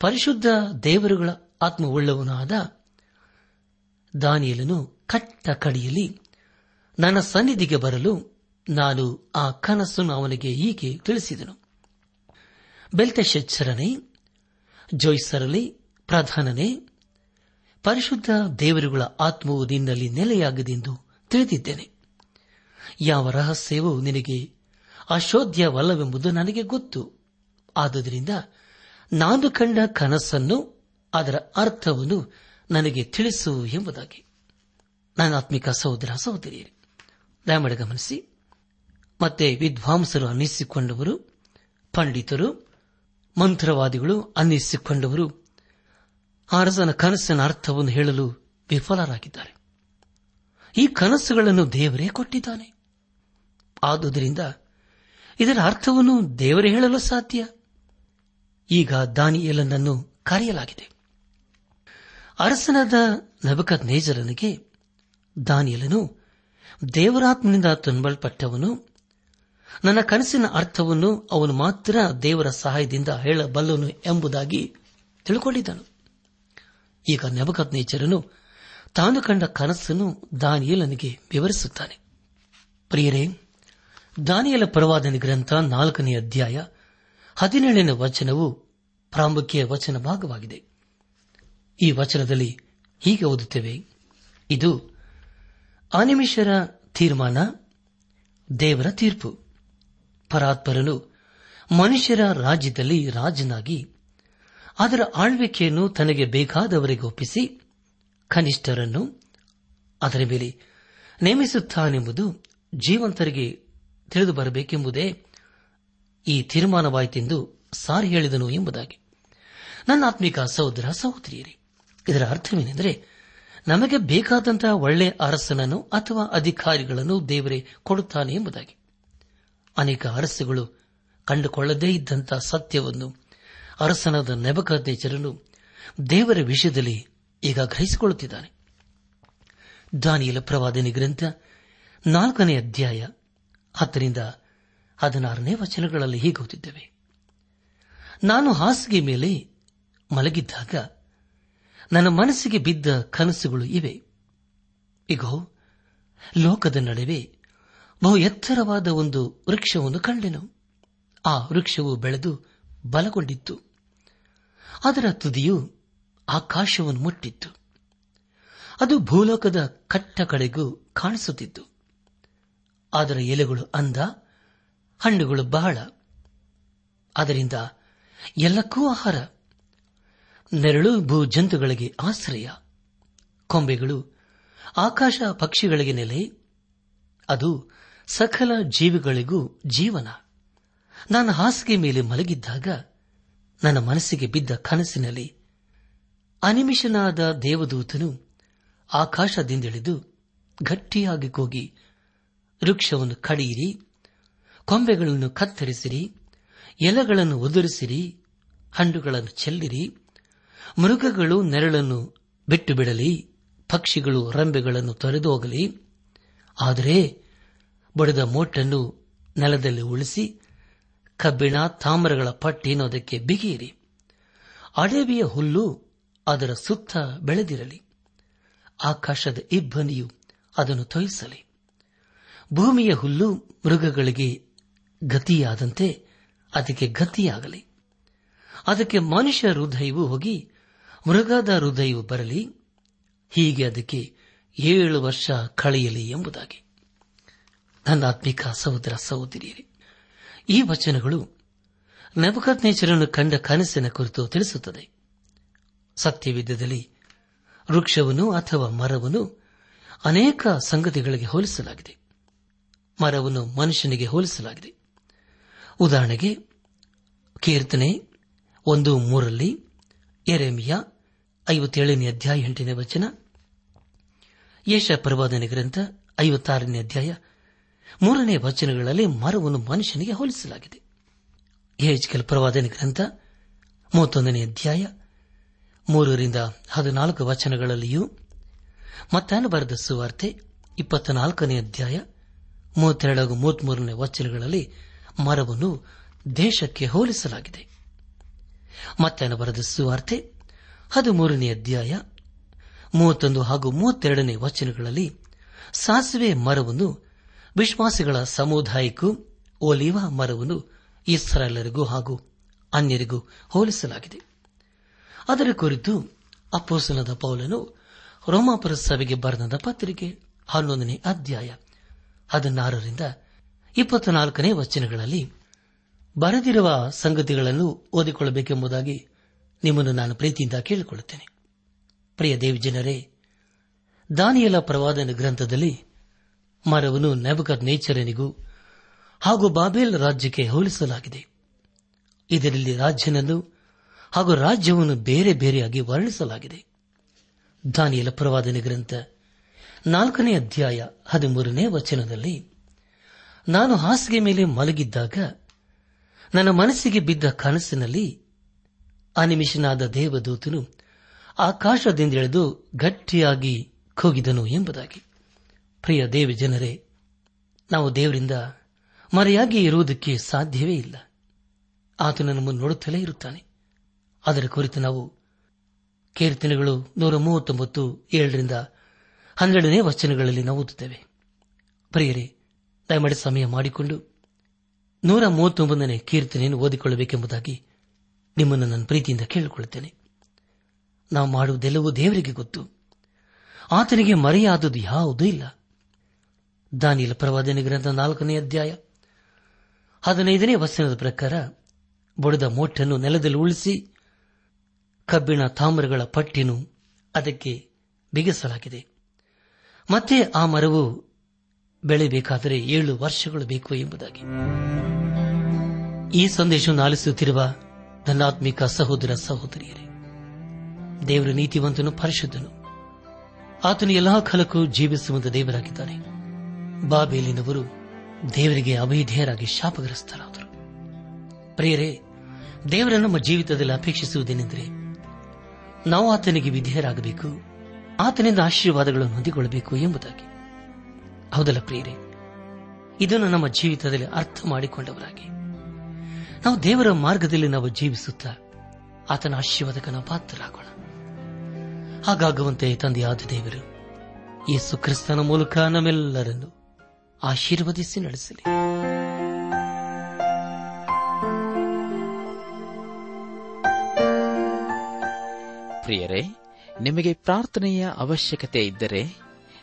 ಪರಿಶುದ್ಧ ದೇವರುಗಳ ಆತ್ಮವುಳ್ಳವನಾದ ದಾನಿಯಲನು ಕಟ್ಟ ಕಡಿಯಲ್ಲಿ, ನನ್ನ ಸನ್ನಿಧಿಗೆ ಬರಲು ನಾನು ಆ ಕನಸನ್ನು ಅವನಿಗೆ ಹೀಗೆ ತಿಳಿಸಿದನು. ಬೆಲ್ತಶಚ್ಚರನೇ, ಜೋಯ್ಸರಲಿ, ಪ್ರಧಾನನೇ, ಪರಿಶುದ್ಧ ದೇವರುಗಳ ಆತ್ಮವು ನಿನ್ನಲ್ಲಿ ನೆಲೆಯಾಗದೆಂದು ತಿಳಿದಿದ್ದೇನೆ. ಯಾವ ರಹಸ್ಯವೂ ನಿನಗೆ ಅಶೋಧ್ಯವಲ್ಲವೆಂಬುದು ನನಗೆ ಗೊತ್ತು. ಆದುದರಿಂದ, ನಾನು ಕಂಡ ಕನಸನ್ನು ಅದರ ಅರ್ಥವನ್ನು ನನಗೆ ತಿಳಿಸು ಎಂಬುದಾಗಿ. ನನ್ನ ಆತ್ಮಿಕ ಸಹೋದರ ಸಹೋದರಿಯರು, ದಯಮಾಡಿ ಗಮನಿಸಿ. ಮತ್ತೆ ವಿದ್ವಾಂಸರು ಅನ್ನಿಸಿಕೊಂಡವರು, ಪಂಡಿತರು, ಮಂತ್ರವಾದಿಗಳು ಅನ್ನಿಸಿಕೊಂಡವರು ಅರಸನ ಕನಸಿನ ಅರ್ಥವನ್ನು ಹೇಳಲು ವಿಫಲರಾಗಿದ್ದಾರೆ. ಈ ಕನಸುಗಳನ್ನು ದೇವರೇ ಕೊಟ್ಟಿದ್ದಾನೆ. ಆದುದರಿಂದ ಇದರ ಅರ್ಥವನ್ನು ದೇವರೇ ಹೇಳಲು ಸಾಧ್ಯ. ಈಗ ದಾನಿಯಲನನ್ನು ಕರೆಯಲಾಗಿದೆ. ಅರಸನಾದ ನಬಕತ್ ನೇಜರನಿಗೆ ದಾನಿಯಲನು, ದೇವರಾತ್ಮನಿಂದ ತುಂಬಲ್ಪಟ್ಟವನು, ನನ್ನ ಕನಸಿನ ಅರ್ಥವನ್ನು ಅವನು ಮಾತ್ರ ದೇವರ ಸಹಾಯದಿಂದ ಹೇಳಬಲ್ಲನು ಎಂಬುದಾಗಿ ತಿಳ್ಕೊಂಡಿದ್ದನು. ಈಗ ನಬಕತ್ ನೇಜರನು ತಾನು ಕಂಡ ಕನಸನ್ನು ದಾನಿಯಲನಿಗೆ ವಿವರಿಸುತ್ತಾನೆ. ಪ್ರಿಯರೇ, ದಾನಿಯಲ ಪರವಾದನ ಗ್ರಂಥ ನಾಲ್ಕನೇ ಅಧ್ಯಾಯ ಹದಿನೇಳನೇ ವಚನವು ಪ್ರಾಮುಖ್ಯ ವಚನ ಭಾಗವಾಗಿದೆ. ಈ ವಚನದಲ್ಲಿ ಹೀಗೆ ಓದುತ್ತೇವೆ. ಇದು ಅನಿಮಿಷರ ತೀರ್ಮಾನ, ದೇವರ ತೀರ್ಪು. ಪರಾತ್ಪರನು ಮನುಷ್ಯರ ರಾಜ್ಯದಲ್ಲಿ ರಾಜನಾಗಿ ಅದರ ಆಳ್ವಿಕೆಯನ್ನು ತನಗೆ ಬೇಕಾದವರಿಗೆ ಒಪ್ಪಿಸಿ ಕನಿಷ್ಠರನ್ನು ಅದರ ಮೇಲೆ ನೇಮಿಸುತ್ತಾನೆಂಬುದು ಜೀವಂತರಿಗೆ ತಿಳಿದು ಬರಬೇಕೆಂಬುದೇ ಈ ತೀರ್ಮಾನವಾಯಿತೆಂದು ಸಾರಿ ಹೇಳಿದನು ಎಂಬುದಾಗಿ. ನನ್ನ ಆತ್ಮಿಕ ಸಹೋದರ ಸಹೋದರಿಯರೇ ಇದರ ಅರ್ಥವೇನೆಂದರೆ ನಮಗೆ ಬೇಕಾದಂತಹ ಒಳ್ಳೆ ಅರಸನನ್ನು ಅಥವಾ ಅಧಿಕಾರಿಗಳನ್ನು ದೇವರೇ ಕೊಡುತ್ತಾನೆ ಎಂಬುದಾಗಿ. ಅನೇಕ ಅರಸುಗಳು ಕಂಡುಕೊಳ್ಳದೇ ಇದ್ದಂತಹ ಸತ್ಯವನ್ನು, ಅರಸನಾದ ನೆಬಕನೇಚರನು ದೇವರ ವಿಷಯದಲ್ಲಿ ಈಗ ಗ್ರಹಿಸಿಕೊಳ್ಳುತ್ತಿದ್ದಾನೆ. ದಾನಿಯಲ ಪ್ರವಾದನೆ ಗ್ರಂಥ ನಾಲ್ಕನೇ ಅಧ್ಯಾಯ ಹತ್ತರಿಂದ ಹದಿನಾರನೇ ವಚನಗಳಲ್ಲಿ ಹೀಗೆ ನಾನು ಹಾಸಿಗೆ ಮೇಲೆ ಮಲಗಿದ್ದಾಗ ನನ್ನ ಮನಸ್ಸಿಗೆ ಬಿದ್ದ ಕನಸುಗಳು ಇವೆ. ಇಗೋ, ಲೋಕದ ನಡುವೆ ಬಹು ಎತ್ತರವಾದ ಒಂದು ವೃಕ್ಷವನ್ನು ಕಂಡೆನು. ಆ ವೃಕ್ಷವು ಬೆಳೆದು ಬಲಗೊಂಡಿತ್ತು. ಅದರ ತುದಿಯು ಆಕಾಶವನ್ನು ಮುಟ್ಟಿತ್ತು. ಅದು ಭೂಲೋಕದ ಕಟ್ಟ ಕಡೆಗೂ ಕಾಣಿಸುತ್ತಿತ್ತು. ಅದರ ಎಲೆಗಳು ಅಂದ, ಹಣ್ಣುಗಳು ಬಹಳ. ಅದರಿಂದ ಎಲ್ಲಕ್ಕೂ ಆಹಾರ. ನೆರಳು ಭೂ ಜಂತುಗಳಿಗೆ ಆಶ್ರಯ. ಕೊಂಬೆಗಳು ಆಕಾಶ ಪಕ್ಷಿಗಳಿಗೆ ನೆಲೆ. ಅದು ಸಕಲ ಜೀವಿಗಳಿಗೂ ಜೀವನ. ನಾನು ಹಾಸಿಗೆ ಮೇಲೆ ಮಲಗಿದ್ದಾಗ ನನ್ನ ಮನಸ್ಸಿಗೆ ಬಿದ್ದ ಕನಸಿನಲ್ಲಿ ಅನಿಮಿಷನಾದ ದೇವದೂತನು ಆಕಾಶದಿಂದಿಳಿದು ಗಟ್ಟಿಯಾಗಿ ಕೂಗಿ, ವೃಕ್ಷವನ್ನು ಕಡಿಯಿರಿ, ಕೊಂಬೆಗಳನ್ನು ಕತ್ತರಿಸಿರಿ, ಎಲೆಗಳನ್ನು ಉದುರಿಸಿರಿ, ಹಣ್ಣುಗಳನ್ನು ಚೆಲ್ಲಿರಿ ಮೃಗಗಳು ನೆರಳನ್ನು ಬಿಟ್ಟು ಬಿಡಲಿ, ಪಕ್ಷಿಗಳು ರಂಬೆಗಳನ್ನು ತೊರೆದು ಹೋಗಲಿ. ಆದರೆ ಬಡದ ಮೋಟನ್ನು ನೆಲದಲ್ಲಿ ಉಳಿಸಿ ಕಬ್ಬಿಣ ತಾಮ್ರಗಳ ಪಟ್ಟಿಯನ್ನು ಅದಕ್ಕೆ ಬಿಗಿಯಿರಿ. ಅಡವಿಯ ಹುಲ್ಲು ಅದರ ಸುತ್ತ ಬೆಳೆದಿರಲಿ. ಆಕಾಶದ ಇಬ್ಬನಿಯು ಅದನ್ನು ತೊಯಿಸಲಿ. ಭೂಮಿಯ ಹುಲ್ಲು ಮೃಗಗಳಿಗೆ ಗತಿಯಾದಂತೆ ಅದಕ್ಕೆ ಗತಿಯಾಗಲಿ. ಅದಕ್ಕೆ ಮನುಷ್ಯ ಹೃದಯವೂ ಹೋಗಿ ಮೃಗದ ಹೃದಯವು ಬರಲಿ, ಹೀಗೆ ಅದಕ್ಕೆ ಏಳು ವರ್ಷ ಕಳೆಯಲಿ ಎಂಬುದಾಗಿ. ನನ್ನ ಆತ್ಮಿಕ ಸಹೋದರ ಸಹೋದರಿಯರೇ, ಈ ವಚನಗಳು ನೆಬಕತ್ನೇಚರನ್ನು ಕಂಡ ಕನಸಿನ ಕುರಿತು ತಿಳಿಸುತ್ತದೆ. ಸತ್ಯವಿದ್ಯದಲ್ಲಿ ವೃಕ್ಷವನ್ನು ಅಥವಾ ಮರವನ್ನು ಅನೇಕ ಸಂಗತಿಗಳಿಗೆ ಹೋಲಿಸಲಾಗಿದೆ. ಮರವನ್ನು ಮನುಷ್ಯನಿಗೆ ಹೋಲಿಸಲಾಗಿದೆ. ಉದಾಹರಣೆಗೆ, ಕೀರ್ತನೆ ಒಂದು ಮೂರಲ್ಲಿ ಎರೆಮಿಯ ಐವತ್ತೇಳನೇ ಅಧ್ಯಾಯ ಎಂಟನೇ ವಚನ. ಯಶ ಪ್ರವಾದನೆ ಗ್ರಂಥ ಐವತ್ತಾರನೇ ಅಧ್ಯಾಯ ಮೂರನೇ ವಚನಗಳಲ್ಲಿ ಮರವನ್ನು ಮನುಷ್ಯನಿಗೆ ಹೋಲಿಸಲಾಗಿದೆ. ಎಚ್ಕೆಲ್ ಪ್ರವಾದನೆ ಗ್ರಂಥ ಮೂವತ್ತೊಂದನೇ ಅಧ್ಯಾಯ ಮೂರರಿಂದ ಹದಿನಾಲ್ಕು ವಚನಗಳಲ್ಲಿಯೂ ಮತ್ತಾನು ಬರೆದ ಸುವಾರ್ತೆ ಇಪ್ಪತ್ನಾಲ್ಕನೇ ಅಧ್ಯಾಯ ಮೂವತ್ತೆರಡು ಹಾಗೂ ಮೂವತ್ಮೂರನೇ ವಚನಗಳಲ್ಲಿ ಮರವನ್ನು ದೇಶಕ್ಕೆ ಹೋಲಿಸಲಾಗಿದೆ. ಮತ್ತಾನು ಬರೆದ ಸುವಾರ್ತೆ ಹದಿಮೂರನೇ ಅಧ್ಯಾಯ ಮೂವತ್ತೊಂದು ಹಾಗೂ ಮೂವತ್ತೆರಡನೇ ವಚನಗಳಲ್ಲಿ ಸಾಸಿವೆ ಮರವನ್ನು ವಿಶ್ವಾಸಿಗಳ ಸಮುದಾಯಕ್ಕೂ ಒಲಿವ ಮರವನ್ನು ಇಸ್ರಾಲರಿಗೂ ಹಾಗೂ ಅನ್ಯರಿಗೂ ಹೋಲಿಸಲಾಗಿದೆ. ಅದರ ಕುರಿತು ಅಪ್ಪೋಸನದ ಪೌಲನು ರೋಮಾಪುರ ಸಭೆಗೆ ಬರೆದ ಪತ್ರಿಕೆ ಹನ್ನೊಂದನೇ ಅಧ್ಯಾಯ ಹದಿನಾರರಿಂದ ಇಪ್ಪತ್ನಾಲ್ಕನೇ ವಚನಗಳಲ್ಲಿ ಬರೆದಿರುವ ಸಂಗತಿಗಳನ್ನು ಓದಿಕೊಳ್ಳಬೇಕೆಂಬುದಾಗಿ ನಿಮ್ಮನ್ನು ನಾನು ಪ್ರೀತಿಯಿಂದ ಕೇಳಿಕೊಳ್ಳುತ್ತೇನೆ. ಪ್ರಿಯ ದೇವಜನರೇ, ದಾನಿಯಲ ಪ್ರವಾದನ ಗ್ರಂಥದಲ್ಲಿ ಮರವನ್ನು ನೆಬಕತ್ ನೇಚರನಿಗೂ ಹಾಗೂ ಬಾಬೇಲ್ ರಾಜ್ಯಕ್ಕೆ ಹೋಲಿಸಲಾಗಿದೆ. ಇದರಲ್ಲಿ ರಾಜ್ಯನನ್ನು ಹಾಗೂ ರಾಜ್ಯವನ್ನು ಬೇರೆ ಬೇರೆಯಾಗಿ ವರ್ಣಿಸಲಾಗಿದೆ. ದಾನಿಯಲ ಪ್ರವಾದನೆ ಗ್ರಂಥ ನಾಲ್ಕನೇ ಅಧ್ಯಾಯ ಹದಿಮೂರನೇ ವಚನದಲ್ಲಿ, ನಾನು ಹಾಸಿಗೆ ಮೇಲೆ ಮಲಗಿದ್ದಾಗ ನನ್ನ ಮನಸ್ಸಿಗೆ ಬಿದ್ದ ಕನಸಿನಲ್ಲಿ ಅನಿಮಿಷನಾದ ದೇವದೂತನು ಆಕಾಶದಿಂದ ಎಳೆದು ಗಟ್ಟಿಯಾಗಿ ಕೂಗಿದನು ಎಂಬುದಾಗಿ. ಪ್ರಿಯ ದೇವಿ ಜನರೇ, ನಾವು ದೇವರಿಂದ ಮರೆಯಾಗಿ ಇರುವುದಕ್ಕೆ ಸಾಧ್ಯವೇ ಇಲ್ಲ. ಆತನ ನಮ್ಮನ್ನು ನೋಡುತ್ತಲೇ ಇರುತ್ತಾನೆ. ಅದರ ಕುರಿತು ನಾವು ಕೀರ್ತನೆಗಳು ನೂರ ಮೂವತ್ತೊಂಬತ್ತು ಏಳರಿಂದ ಹನ್ನೆರಡನೇ ವಚನಗಳಲ್ಲಿ ನಾವು ಓದುತ್ತೇವೆ. ಪ್ರಿಯರೇ, ದಯಮಾಡಿ ಸಮಯ ಮಾಡಿಕೊಂಡು ನೂರ ಮೂವತ್ತೊಂಬತ್ತನೇ ಕೀರ್ತನೆಯನ್ನು ಓದಿಕೊಳ್ಳಬೇಕೆಂಬುದಾಗಿ ನಿಮ್ಮನ್ನು ನನ್ನ ಪ್ರೀತಿಯಿಂದ ಕೇಳಿಕೊಳ್ಳುತ್ತೇನೆ. ನಾವು ಮಾಡುವುದೆಲ್ಲವೂ ದೇವರಿಗೆ ಗೊತ್ತು. ಆತನಿಗೆ ಮರೆಯಾದದ್ದು ಯಾವುದೂ ಇಲ್ಲ. ದಾನಿಯಲ ಪ್ರವಾದನೆ ಗ್ರಂಥ ನಾಲ್ಕನೇ ಅಧ್ಯಾಯ ಹದಿನೈದನೇ ವಚನದ ಪ್ರಕಾರ ಬುಡದ ಮೋಟನ್ನು ನೆಲದಲ್ಲಿ ಉಳಿಸಿ ಕಬ್ಬಿಣ ತಾಮ್ರಗಳ ಪಟ್ಟಿನೂ ಅದಕ್ಕೆ ಬಿಗಿಸಲಾಗಿದೆ. ಮತ್ತೆ ಆ ಮರವು ಬೆಳೆಯಬೇಕಾದರೆ ಏಳು ವರ್ಷಗಳು ಬೇಕು ಎಂಬುದಾಗಿ. ಈ ಸಂದೇಶವನ್ನು ಆಲಿಸುತ್ತಿರುವ ಧನಾತ್ಮಿಕ ಸಹೋದರ ಸಹೋದರಿಯರೇ, ದೇವರ ನೀತಿವಂತನು ಪರಿಶುದ್ಧನು. ಆತನು ಎಲ್ಲಾ ಕಾಲಕ್ಕೂ ಜೀವಿಸುವಂತ ದೇವರಾಗಿದ್ದಾನೆ. ಬಾಬೇಲಿನವರು ದೇವರಿಗೆ ಅಭೇಧೇಯರಾಗಿ ಶಾಪಗ್ರಸ್ತರಾದರು. ಪ್ರಿಯರೇ ದೇವರ ನಮ್ಮ ಜೀವಿತದಲ್ಲಿ ಅಪೇಕ್ಷಿಸುವುದೇನೆಂದರೆ, ನಾವು ಆತನಿಗೆ ವಿಧೇಯರಾಗಬೇಕು, ಆತನಿಂದ ಆಶೀರ್ವಾದಗಳನ್ನು ಹೊಂದಿಕೊಳ್ಳಬೇಕು ಎಂಬುದಾಗಿ. ಹೌದಲ್ಲ ಪ್ರಿಯರೇ? ಇದನ್ನು ನಮ್ಮ ಜೀವಿತದಲ್ಲಿ ಅರ್ಥ ಮಾಡಿಕೊಂಡವರಾಗಿ. ನಾವು ದೇವರ ಮಾರ್ಗದಲ್ಲಿ ನಾವು ಜೀವಿಸುತ್ತಾ ಆತನ ಆಶೀರ್ವಾದಕನ ಪಾತ್ರರಾಗೋಣ. ಹಾಗಾಗುವಂತೆ ತಂದೆಯಾದ ದೇವರು, ಯೇಸು ಕ್ರಿಸ್ತನ ಮೂಲಕ ನಮ್ಮೆಲ್ಲರನ್ನು ಆಶೀರ್ವದಿಸಿ ನಡೆಸಲಿ. ಪ್ರಿಯರೇ, ನಿಮಗೆ ಪ್ರಾರ್ಥನೆಯ ಅವಶ್ಯಕತೆ ಇದ್ದರೆ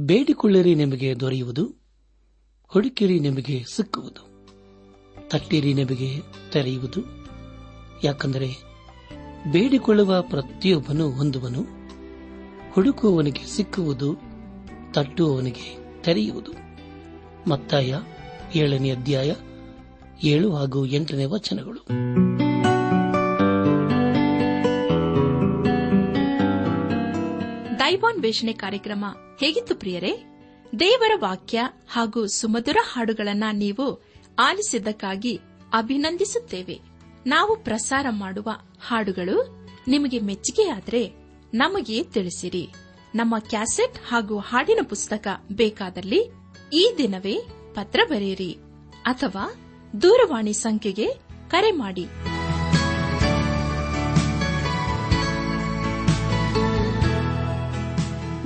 ಬೇಡಿಕೊಳ್ಳಿರಿ ನಿಮಗೆ ದೊರೆಯುವುದು, ಹುಡುಕಿರಿ ನಿಮಗೆ ಸಿಕ್ಕುವುದು, ತಟ್ಟಿರಿ ನಿಮಗೆ ತೆರೆಯುವುದು. ಯಾಕಂದರೆ ಬೇಡಿಕೊಳ್ಳುವ ಪ್ರತಿಯೊಬ್ಬನು ಹೊಂದುವನು, ಹುಡುಕುವವನಿಗೆ ಸಿಕ್ಕುವುದು, ತಟ್ಟುವವನಿಗೆ ತೆರೆಯುವುದು. ಮತ್ತಾಯ ಏಳನೇ ಅಧ್ಯಾಯ ಏಳು ಹಾಗೂ ಎಂಟನೇ ವಚನಗಳು. ದೈವಾನ್ವೇಷಣೆ ಕಾರ್ಯಕ್ರಮ ಹೇಗಿತ್ತು ಪ್ರಿಯರೇ? ದೇವರ ವಾಕ್ಯ ಹಾಗೂ ಸುಮಧುರ ಹಾಡುಗಳನ್ನು ನೀವು ಆಲಿಸಿದ್ದಕ್ಕಾಗಿ ಅಭಿನಂದಿಸುತ್ತೇವೆ. ನಾವು ಪ್ರಸಾರ ಮಾಡುವ ಹಾಡುಗಳು ನಿಮಗೆ ಮೆಚ್ಚುಗೆಯಾದರೆ ನಮಗೆ ತಿಳಿಸಿರಿ. ನಮ್ಮ ಕ್ಯಾಸೆಟ್ ಹಾಗೂ ಹಾಡಿನ ಪುಸ್ತಕ ಬೇಕಾದಲ್ಲಿ ಈ ದಿನವೇ ಪತ್ರ ಬರೆಯಿರಿ ಅಥವಾ ದೂರವಾಣಿ ಸಂಖ್ಯೆಗೆ ಕರೆ ಮಾಡಿ.